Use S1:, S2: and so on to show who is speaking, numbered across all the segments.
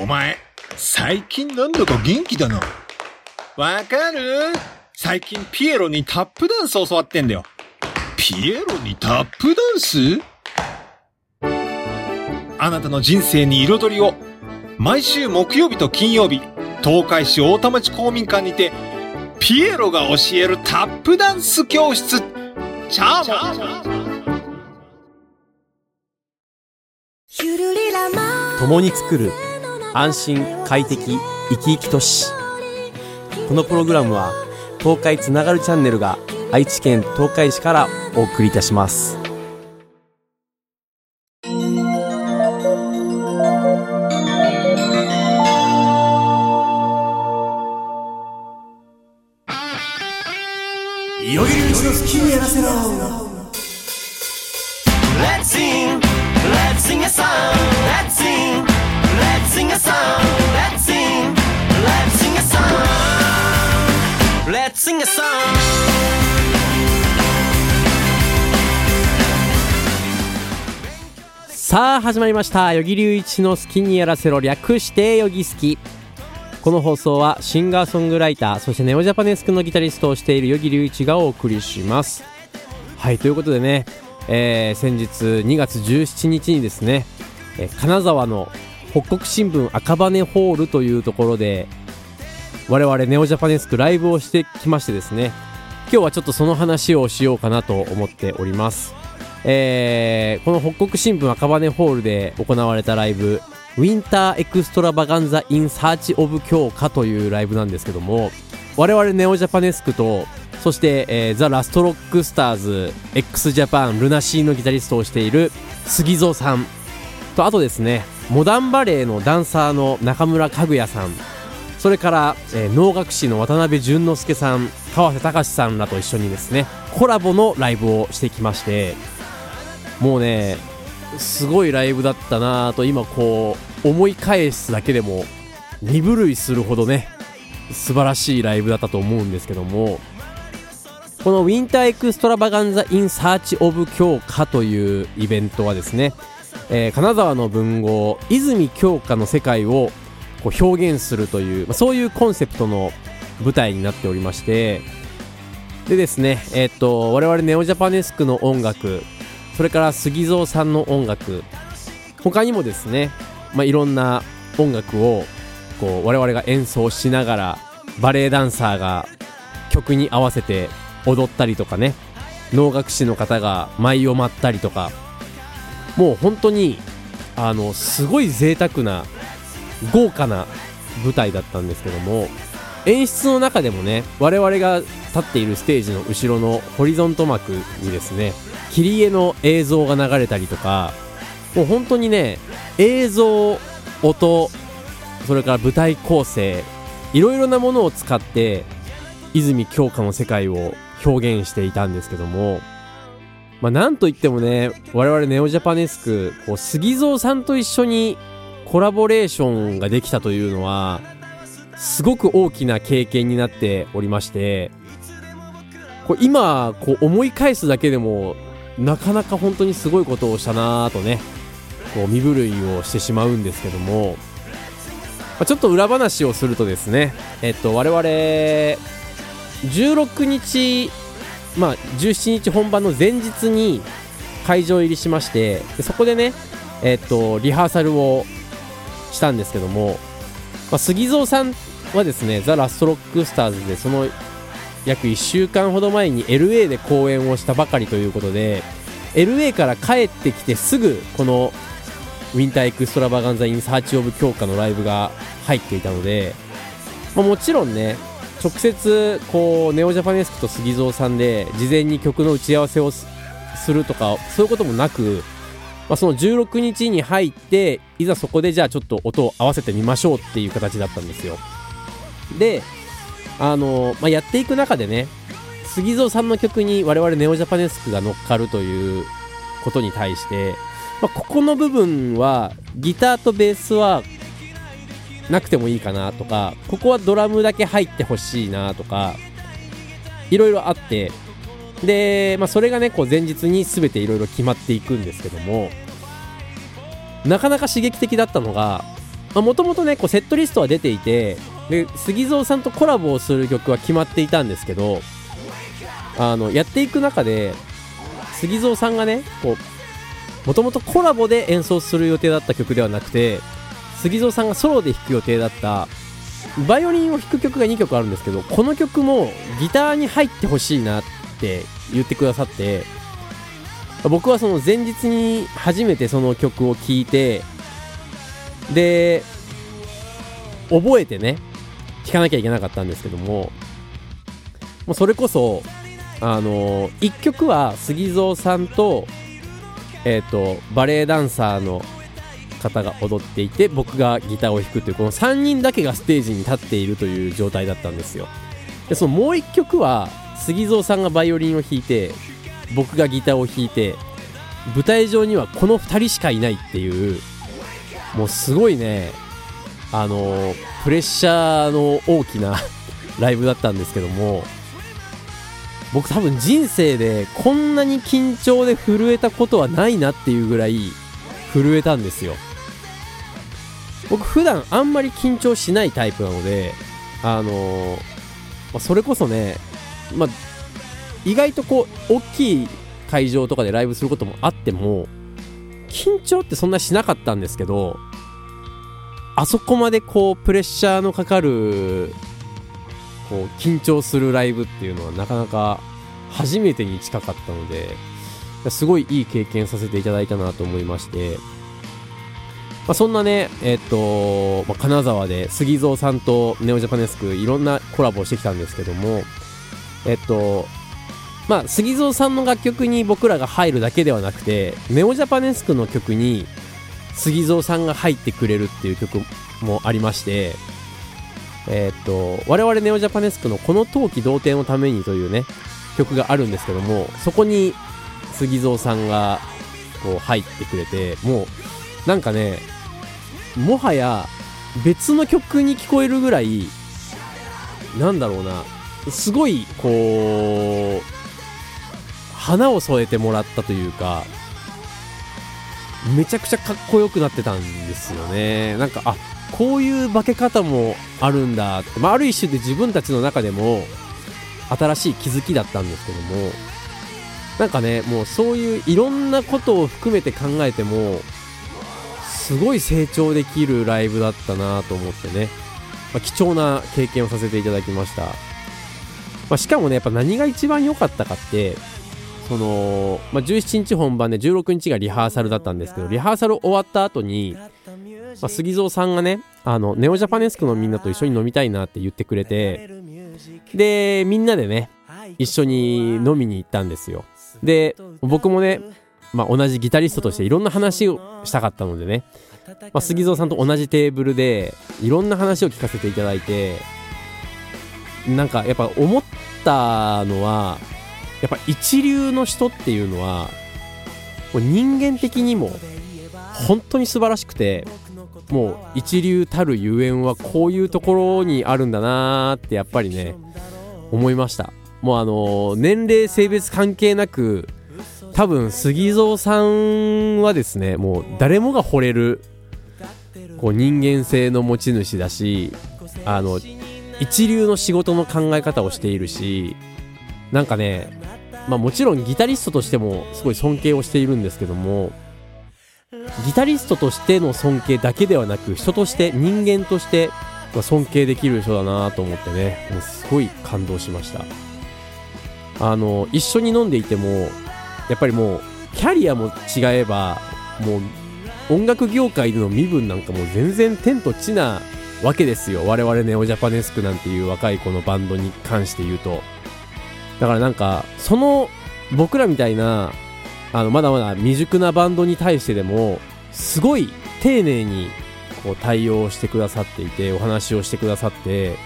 S1: お前、最近なんだか元気だな。わかる？最近ピエロにタップダンス教わってんだよ。ピエロにタップダンス？あなたの人生に彩りを。毎週木曜日と金曜日、東海市大田町公民館にて、ピエロが教えるタップダンス教室。チャーモン
S2: 共に作る安心快適生き生き都市このプログラムは東海つながるチャンネルが愛知県東海市からお送りいたします。
S3: よいようちの好きにやらせろ。
S4: Let's sing, let's sing a song, let's sing. A song. Let's sing, let's sing a song. Let's sing a song.
S2: さあ始まりました与木隆一の好きにやらせろ略してよぎ好きこの放送はシンガーソングライターそしてネオジャパネスクのギタリストをしている与木隆一がお送りしますはいということでね、えー先日2月17日にですね、えー金沢の北国新聞赤羽ホールというところで我々ネオジャパネスクライブをしてきましてですね今日はちょっとその話をしようかなと思っております。えーこの北国新聞赤羽ホールで行われたライブ Winter Extravaganza In Search of 鏡花というライブなんですけども我々ネオジャパネスクとそして、えーザ・ラストロックスターズ x ジャパンルナシーのギタリストをしている杉蔵さんとあとですねモダンバレーのダンサーの中村かぐやさん。それから、えー能楽師の渡辺淳之介さん川瀬隆さんらと一緒にですねコラボのライブをしてきましてもうねすごいライブだったなぁと今こう思い返すだけでも身震いするほどね素晴らしいライブだったと思うんですけどもこの Winter Extravaganza In Search of 鏡花というイベントはですね、えー金沢の文豪泉鏡花の世界をこう表現するという、まあそういうコンセプトの舞台になっておりましてでですねえーっと我々ネオジャパネスクの音楽それから杉蔵さんの音楽他にもですね、まあ、いろんな音楽をこう我々が演奏しながらバレエダンサーが曲に合わせて踊ったりとかね能楽師の方が舞を舞ったりとかもう本当にあのすごい贅沢な豪華な舞台だったんですけども演出の中でもね我々が立っているステージの後ろのホリゾント幕にですね切り絵の映像が流れたりとかもう本当にね映像音それから舞台構成いろいろなものを使って泉鏡花の世界を表現していたんですけどもまあなんといってもね我々ネオジャパネスクこう杉蔵さんと一緒にコラボレーションができたというのはすごく大きな経験になっておりましてこう今こう思い返すだけでもなかなか本当にすごいことをしたなぁとねこう身震いをしてしまうんですけども、まあ、ちょっと裏話をするとですねえっと我々16日まあ17日本番の前日に会場入りしましてそこでねえっとリハーサルをしたんですけども、まあ、杉蔵さんはですね THE LAST ROCKSTARS でその約1週間ほど前に LA で公演をしたばかりということで LA から帰ってきてすぐこの Winter Extravaganza In Search of 鏡花のライブが入っていたので、まあ、もちろんね直接こうネオジャパネスクと SUGIZO さんで事前に曲の打ち合わせをするとかそういうこともなく、まあ、その16日に入っていざそこでじゃあちょっと音を合わせてみましょうっていう形だったんですよ。であの、まあ、やっていく中でね杉蔵さんの曲に我々ネオジャパネスクが乗っかるということに対して、まあ、ここの部分はギターとベースはなくてもいいかなとかここはドラムだけ入ってほしいなとかいろいろあってで、まあ、それがねこう前日に全ていろいろ決まっていくんですけどもなかなか刺激的だったのがもともとねこうセットリストは出ていてで杉蔵さんとコラボをする曲は決まっていたんですけどあのやっていく中で杉蔵さんがねこうもともとコラボで演奏する予定だった曲ではなくて杉蔵さんがソロで弾く予定だったバイオリンを弾く曲が2曲あるんですけどこの曲もギターに入ってほしいなって言ってくださって僕はその前日に初めてその曲を聴いてで覚えてね弾かなきゃいけなかったんですけどももうそれこそあの1曲は杉蔵さんとえっ、とバレエダンサーの方が踊っていて僕がギターを弾くというこの3人だけがステージに立っているという状態だったんですよ。でそのもう1曲は杉蔵さんがバイオリンを弾いて僕がギターを弾いて舞台上にはこの2人しかいないっていうもうすごいねあのプレッシャーの大きな ライブだったんですけども僕多分人生でこんなに緊張で震えたことはないなっていうぐらい震えたんですよ。僕普段あんまり緊張しないタイプなのであのまそれこそね、ま、意外とこう大きい会場とかでライブすることもあっても緊張ってそんなしなかったんですけどあそこまでこうプレッシャーのかかるこう緊張するライブっていうのはなかなか初めてに近かったのですごいいい経験させていただいたなと思いまして、まあ、そんなねえっと、まあ金沢で杉蔵さんとネオジャパネスクいろんなコラボをしてきたんですけどもえっとまあ杉蔵さんの楽曲に僕らが入るだけではなくてネオジャパネスクの曲に杉蔵さんが入ってくれるっていう曲もありましてえーっと我々ネオジャパネスクのこの冬季同点のためにというね曲があるんですけどもそこに杉蔵さんがこう入ってくれてもうなんかねもはや別の曲に聞こえるぐらいなんだろうなすごいこう花を添えてもらったというかめちゃくちゃかっこよくなってたんですよね。なんかあこういう化け方もあるんだ。って、まあ、ある一種で自分たちの中でも新しい気づきだったんですけども。なんかねもうそういういろんなことを含めて考えてもすごい成長できるライブだったなと思ってね、まあ貴重な経験をさせていただきました、まあ、しかもねやっぱ何が一番良かったかってその、まあ、17日本番で16日がリハーサルだったんですけどリハーサル終わった後に、まあ、杉蔵さんがねあのネオジャパネスクのみんなと一緒に飲みたいなって言ってくれてでみんなでね一緒に飲みに行ったんですよ。で僕もね、まあ、同じギタリストとしていろんな話をしたかったのでね、まあ、杉蔵さんと同じテーブルでいろんな話を聞かせていただいてなんかやっぱ思ったのはやっぱ一流の人っていうのはもう人間的にも本当に素晴らしくてもう一流たるゆえんはこういうところにあるんだなーってやっぱりね思いました。もうあの年齢性別関係なく多分杉蔵さんはですねもう誰もが惚れるこう人間性の持ち主だしあの一流の仕事の考え方をしているしなんかねまあもちろんギタリストとしてもすごい尊敬をしているんですけどもギタリストとしての尊敬だけではなく人として人間として尊敬できる人だなと思ってねもうすごい感動しました。あの一緒に飲んでいてもやっぱりもうキャリアも違えばもう音楽業界での身分なんかもう全然天と地なわけですよ。我々ネオジャパネスクなんていう若い子のバンドに関して言うと。だからなんかその僕らみたいなあのまだまだ未熟なバンドに対してでもすごい丁寧にこう対応してくださっていてお話をしてくださって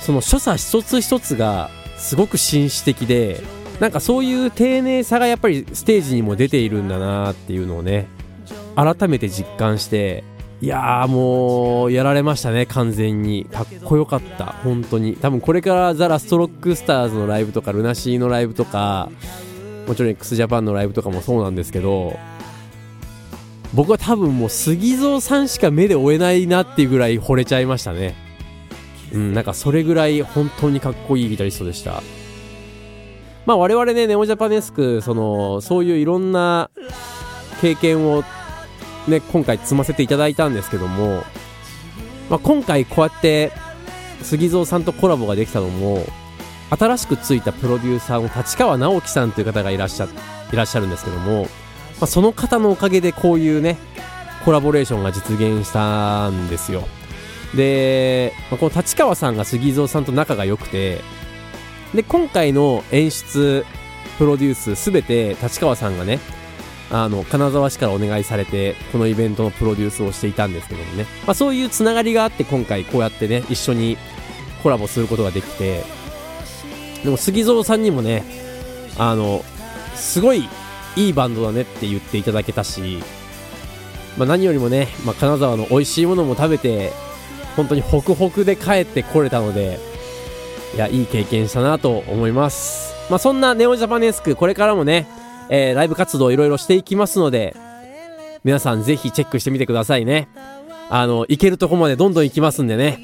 S2: その所作一つ一つがすごく紳士的でなんかそういう丁寧さがやっぱりステージにも出ているんだなっていうのをね改めて実感していやーもうやられましたね完全に。かっこよかった本当に。多分これからザ・ラストロックスターズのライブとかルナシーのライブとかもちろん x ジャパンのライブとかもそうなんですけど僕は多分もう杉蔵さんしか目で追えないなっていうぐらい惚れちゃいましたね。うんなんかそれぐらい本当にかっこいいギタリストでした。まあ我々ねネオジャパネスクそのそういういろんな経験をね今回積ませていただいたんですけども、まあ、今回こうやって杉蔵さんとコラボができたのも新しくついたプロデューサーの立川直樹さんという方がいらっしゃいらっしゃるんですけども、まあ、その方のおかげでこういうねコラボレーションが実現したんですよ。で、まあ、この立川さんが杉蔵さんと仲が良くてで今回の演出プロデュースすべて立川さんがねあの金沢市からお願いされてこのイベントのプロデュースをしていたんですけどもね、まあ、そういうつながりがあって今回こうやってね一緒にコラボすることができて。でも杉蔵さんにもねあのすごいいいバンドだねって言っていただけたし、まあ、何よりもね、まあ、金沢の美味しいものも食べて本当にホクホクで帰ってこれたのでいやいい経験したなと思います、まあ、そんなネオジャパネスクこれからもね、えーライブ活動いろいろしていきますので皆さんぜひチェックしてみてくださいね。あの行けるとこまでどんどん行きますんでね。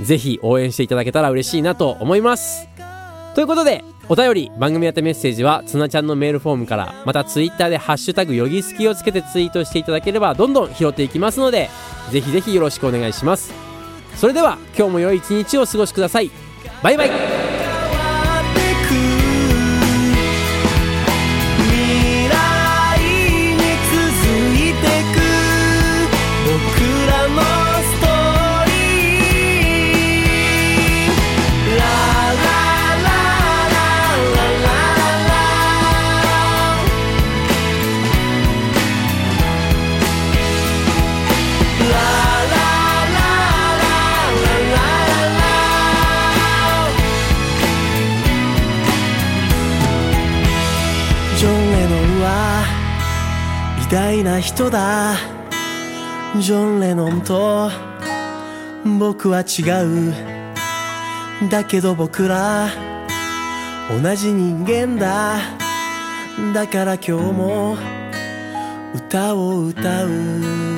S2: ぜひ応援していただけたら嬉しいなと思います。ということでお便り番組宛てメッセージはつなちゃんのメールフォームからまたツイッターで「ハッシュタグよぎすき」をつけてツイートしていただければどんどん拾っていきますのでぜひぜひよろしくお願いします。それでは今日も良い一日をお過ごしください。バイバイ
S4: 人だ。ジョン・レノンと僕は違う。だけど僕ら同じ人間だ。だから今日も歌を歌う。